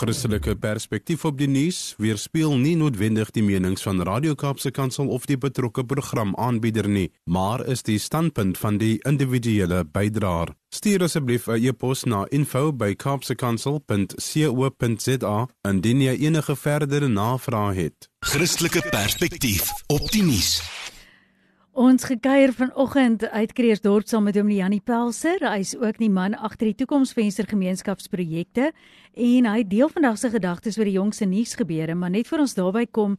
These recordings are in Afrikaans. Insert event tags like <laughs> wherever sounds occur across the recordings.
Christelike perspektief op die nuus weerspieël nie noodwendig die menings van Radio Kaapse Kansel of die betrokke programaanbieder nie, maar is die standpunt van die individuele bydraer. Stuur asseblief 'n e-pos na info@capsekansel.co.za indien jy enige verdere navrae het. Christelike perspektief op die nuus. Ons gekuier vanoggend uit Kreersdorp saam met Dominee Janie Pelser. Hy is ook die man agter die Toekomsvenster gemeenskapsprojekte en hy deel vandag se gedagtes oor die jongste nuusgebeure, maar net voor ons daarby kom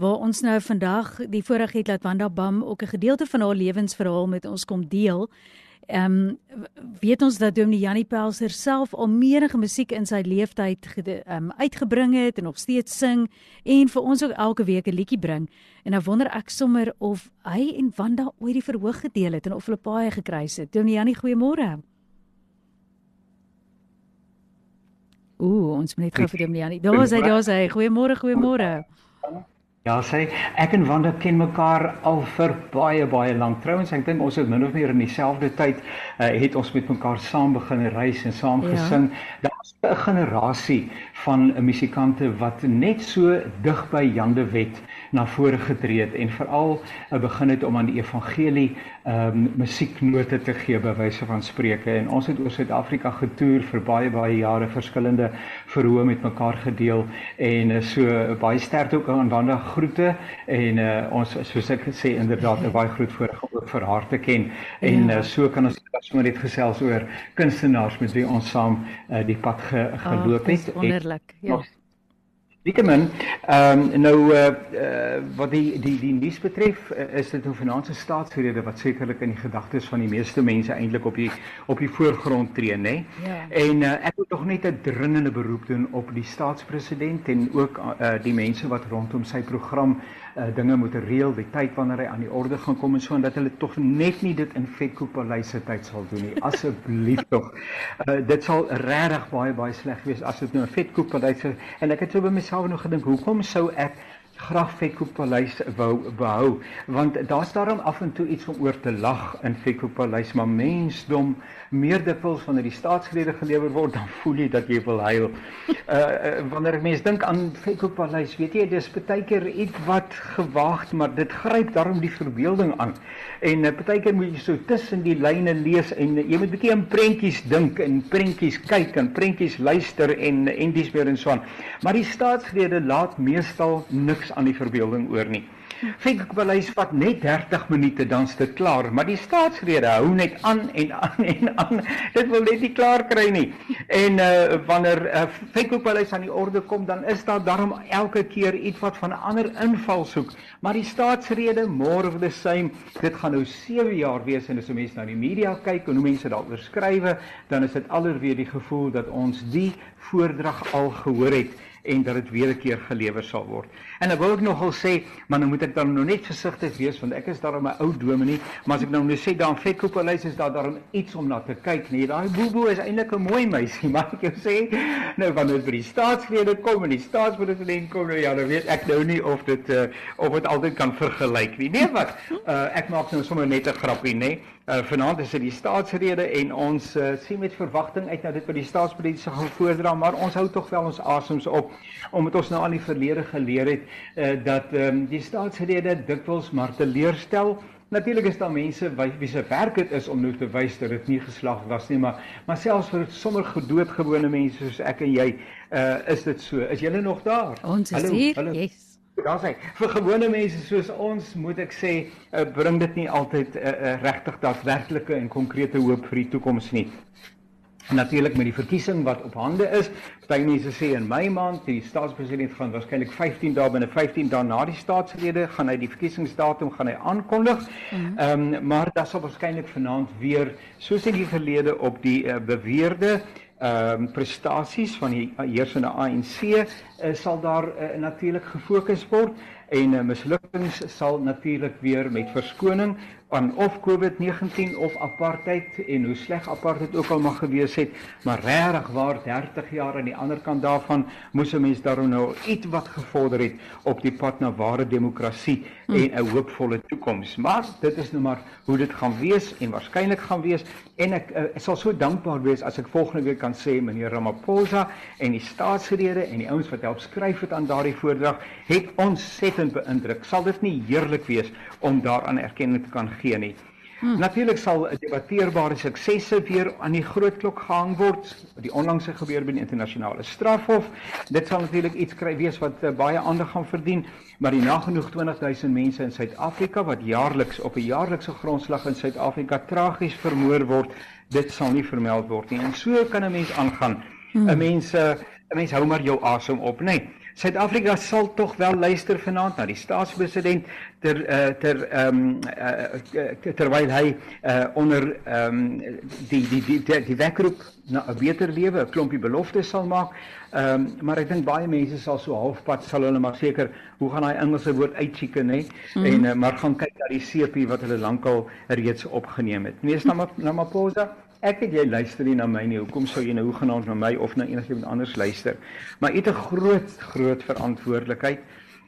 waar ons nou vandag die voorreg het dat Wanda Bam ook 'n gedeelte van haar lewensverhaal met ons kom deel. Ehm um, weet ons dat Dominee Janie Pelser self al menige musiek in sy lewenstyd ehm um, uitgebring het en nog steeds sing en vir ons ook elke week 'n liedjie bring. En nou wonder ek sommer of hy en Wanda ooit die verhoog gedeel het en of hulle paai gekruis het. Dominee Janie, goeiemôre. Ooh, ons moet net gou vir Dominee Janie. Daar is hy, daar is hy. Goeiemôre, goeiemôre. Ja, sê ek en Wanda ken mekaar al vir baie baie lank. Trouwens, ek dink ons het min of meer in dieselfde tyd uh, het ons met mekaar saam begin reis en saam ja. gesing. Daar's 'n generasie van musikante wat net so dig by Jan de Wet na vore getree het en veral uh, begin het om aan die evangelie ehm um, musieknote te gee by wyse van spreuke en ons het oor Suid-Afrika getoer vir baie baie jare verskillende verhoë met mekaar gedeel en uh, so uh, baie sterk ook aan Wanda groete en uh, ons soos ek gesê inderdaad 'n baie groot voorreg om vir haar te ken en ja. uh, so kan ons sommer net gesels oor kunstenaars met wie ons saam uh, die pad ge, geloop oh, het. Wonderlik. Ja. Nog, Nietemin, ehm um, nou uh, uh wat die die die nuus betref, uh, is dit 'n finansiële staatsrede wat sekerlik in die gedagtes van die meeste mense eintlik op die op die voorgrond tree, nê? Ja. En uh, ek wil tog net 'n dringende beroep doen op die staatspresident en ook uh die mense wat rondom sy program uh, dinge moet reël, die tyd wanneer hy aan die orde gaan kom en so en dat hulle tog net nie dit in Vetko Paleis se tyd sal doen nie. Asseblief tog. Uh, dit sal regtig baie baie sleg wees as dit nou 'n Vetko Paleis is. En ek het so by myself nog gedink, hoekom sou ek graag Vetko Paleis wou behou want daar's daarom af en toe iets om oor te lag in Vetko Paleis maar mensdom meer dikwels wanneer die staatsrede gelewer word dan voel jy dat jy wil huil. Uh, wanneer mense dink aan Vetko Paleis, weet jy dis baie keer iets wat gewaagd maar dit gryp daarom die verbeelding aan. En uh, baie keer moet jy so tussen die lyne lees en jy moet bietjie in prentjies dink en prentjies kyk en prentjies luister en en dis weer en so aan. Maar die staatsrede laat meestal niks aan die verbeelding oor nie. Fink wil hy vat net 30 minute dan is dit klaar, maar die staatsrede hou net aan en aan en aan. Dit wil net nie klaar kry nie. En uh wanneer uh, Fink wil hy aan die orde kom, dan is daar daarom elke keer iets wat van 'n ander inval soek. Maar die staatsrede more the same. Dit gaan nou 7 jaar wees en as jy mense na die media kyk en hoe mense daaroor skrywe, dan is dit alreeds die gevoel dat ons die voordrag al gehoor het en dat dit weer 'n keer gelewer sal word. En ek wil ook nogal sê, maar nou moet ek dan nou net versigtig wees want ek is daarom 'n ou dominee, maar as ek nou net sê daar in Vetkoepelys is daar daarom iets om na te kyk, nee, daai boebo is eintlik 'n mooi meisie, <laughs> maar ek jou sê, nou wanneer dit by die staatslede kom en die staatspresident kom, nou ja, nou weet ek nou nie of dit uh, of dit altyd kan vergelyk nie. Nee, wat? Uh, ek maak nou sommer net 'n grappie, nê? Nee? Uh, vanaand is dit die staatsrede en ons uh, sien met verwagting uit na dit wat die staatspresident gaan voordra, maar ons hou tog wel ons asems op omdat ons nou al die verlede geleer het uh, dat um, die staatsrede dikwels maar teleurstel. Natuurlik is daar mense wie se werk dit is om nou te wys dat dit nie geslag was nie, maar maar selfs vir sommer gedoodgewone mense soos ek en jy, uh, is dit so. Is julle nog daar? Ons is hallo, hier. Hallo. Yes. Daar sê vir gewone mense soos ons moet ek sê uh, bring dit nie altyd uh, uh, regtig daadwerklike en konkrete hoop vir die toekoms nie. Natuurlik met die verkiesing wat op hande is, party mense sê in Mei maand, die staatspresident gaan waarskynlik 15 dae binne 15 dae na die staatsrede gaan hy die verkiesingsdatum gaan hy aankondig. Mhm. Ehm um, maar daar sal waarskynlik vanaand weer soos in die verlede op die uh, beweerde ehm um, prestasies van die heersende ANC uh, sal daar uh, natuurlik gefokus word en uh, mislukkings sal natuurlik weer met verskoning aan of COVID-19 of apartheid en hoe sleg apartheid ook al mag gewees het, maar regtig waar 30 jaar aan die ander kant daarvan moes 'n mens daarom nou iets wat gevorder het op die pad na ware demokrasie hmm. en 'n hoopvolle toekoms. Maar dit is nou maar hoe dit gaan wees en waarskynlik gaan wees en ek, uh, ek sal so dankbaar wees as ek volgende week kan sê meneer Ramaphosa en die staatsrede en die ouens wat help skryf het aan daardie voordrag het ontsettend beïndruk. Sal dit nie heerlik wees om daaraan erkenning te kan gee nie. Hmm. Natuurlik sal debatteerbare suksesse weer aan die groot klok gehang word. Die onlangse gebeur by die internasionale strafhof. Dit sal natuurlik iets kry wees wat uh, baie aandag gaan verdien, maar die nagenoeg 20000 mense in Suid-Afrika wat jaarliks op 'n jaarlikse grondslag in Suid-Afrika tragies vermoor word, dit sal nie vermeld word nie. En so kan 'n mens aangaan. 'n hmm. Mens 'n uh, mens hou maar jou asem op, né? Nee. Suid-Afrika sal tog wel luister vanaand na die staatspresident ter uh, ter ehm um, uh, terwyl hy uh, onder ehm um, die die die die, die wekroep na 'n beter lewe, 'n klompie beloftes sal maak. Ehm um, maar ek dink baie mense sal so halfpad sal hulle maar seker hoe gaan daai Engelse woord uitchicken nê mm. en uh, maar gaan kyk na die CP wat hulle lankal reeds opgeneem het. Meeste na Ramaphosa Ek weet jy luister nie na my nie. Hoekom sou jy nou hoegenaamd na my of na enigiemand anders luister? Maar jy het 'n groot groot verantwoordelikheid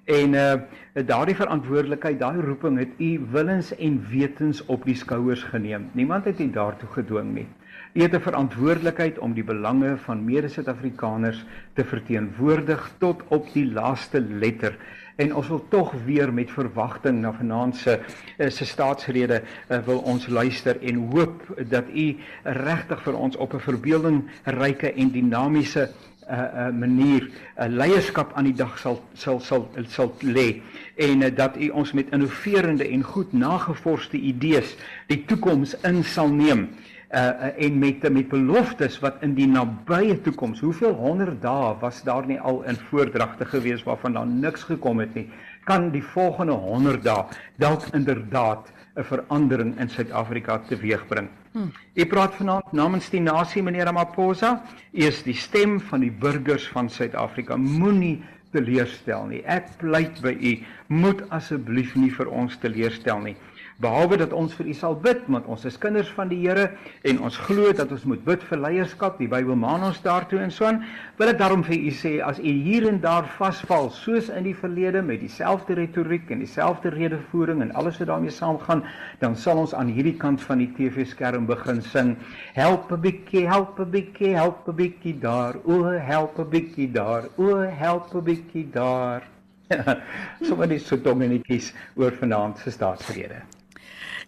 en uh daardie verantwoordelikheid, daai roeping het u willens en wetens op die skouers geneem. Niemand het u daartoe gedwing nie. U het 'n verantwoordelikheid om die belange van mede-Suid-Afrikaners te verteenwoordig tot op die laaste letter. En ons wil tog weer met verwagting na vanaand se eh, se staatsrede uh, wil ons luister en hoop dat u regtig vir ons op 'n verbeeldingryke en dinamiese uh, eh, uh, manier uh, leierskap aan die dag sal sal sal sal lê. En uh, dat u ons met innoverende en goed nagevorsde idees die toekoms in sal neem uh, en met met beloftes wat in die nabye toekoms, hoeveel honderd dae was daar nie al in voordragte gewees waarvan daar niks gekom het nie, kan die volgende 100 dae dalk inderdaad 'n verandering in Suid-Afrika teweegbring. Hmm. U praat vanaand namens die nasie meneer Ramaphosa, u is die stem van die burgers van Suid-Afrika. Moenie teleurstel nie. Ek pleit by u, moet asseblief nie vir ons teleurstel nie behalwe dat ons vir u sal bid want ons is kinders van die Here en ons glo dat ons moet bid vir leierskap die Bybel maan ons daartoe en so aan wil ek daarom vir u sê as u hier en daar vasval soos in die verlede met dieselfde retoriek en dieselfde redevoering en alles wat daarmee saamgaan dan sal ons aan hierdie kant van die TV skerm begin sing help 'n bietjie help 'n bietjie help 'n bietjie daar o help 'n bietjie daar o help 'n bietjie daar <laughs> Sommige net so dingetjies oor vanaand se staatsrede.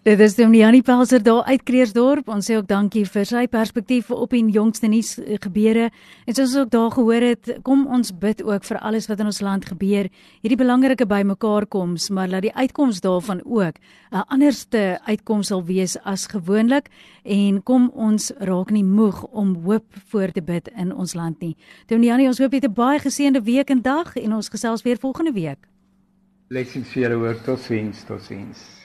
Dit is Dominee Janie Pelser daar uit Kreersdorp. Ons sê ook dankie vir sy perspektief op die jongste nuus gebeure. En soos ons ook daar gehoor het, kom ons bid ook vir alles wat in ons land gebeur. Hierdie belangrike bymekaar koms, maar laat die uitkoms daarvan ook 'n anderste uitkoms sal wees as gewoonlik en kom ons raak nie moeg om hoop voor te bid in ons land nie. Dominee Janie, ons hoop jy het 'n baie geseënde week en dag en ons gesels weer volgende week. Blessings vir julle hoor. Totsiens, totsiens.